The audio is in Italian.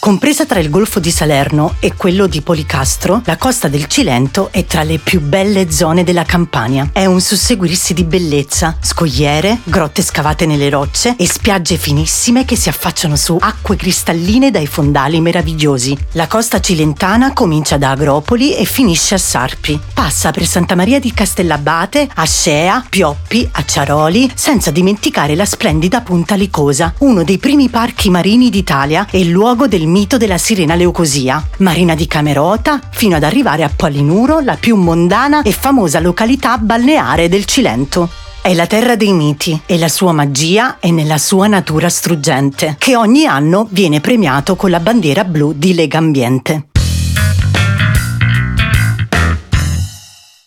Compresa tra il Golfo di Salerno e quello di Policastro, la costa del Cilento è tra le più belle zone della Campania. È un susseguirsi di bellezza, scogliere, grotte scavate nelle rocce e spiagge finissime che si affacciano su acque cristalline dai fondali meravigliosi. La costa cilentana comincia da Agropoli e finisce a Sarpi. Passa per Santa Maria di Castellabate, Ascea, Pioppi, Acciaroli, senza dimenticare la splendida Punta Licosa, uno dei primi parchi marini d'Italia e luogo del mito della sirena Leucosia, Marina di Camerota, fino ad arrivare a Palinuro, la più mondana e famosa località balneare del Cilento. È la terra dei miti e la sua magia è nella sua natura struggente, che ogni anno viene premiato con la bandiera blu di Lega Ambiente.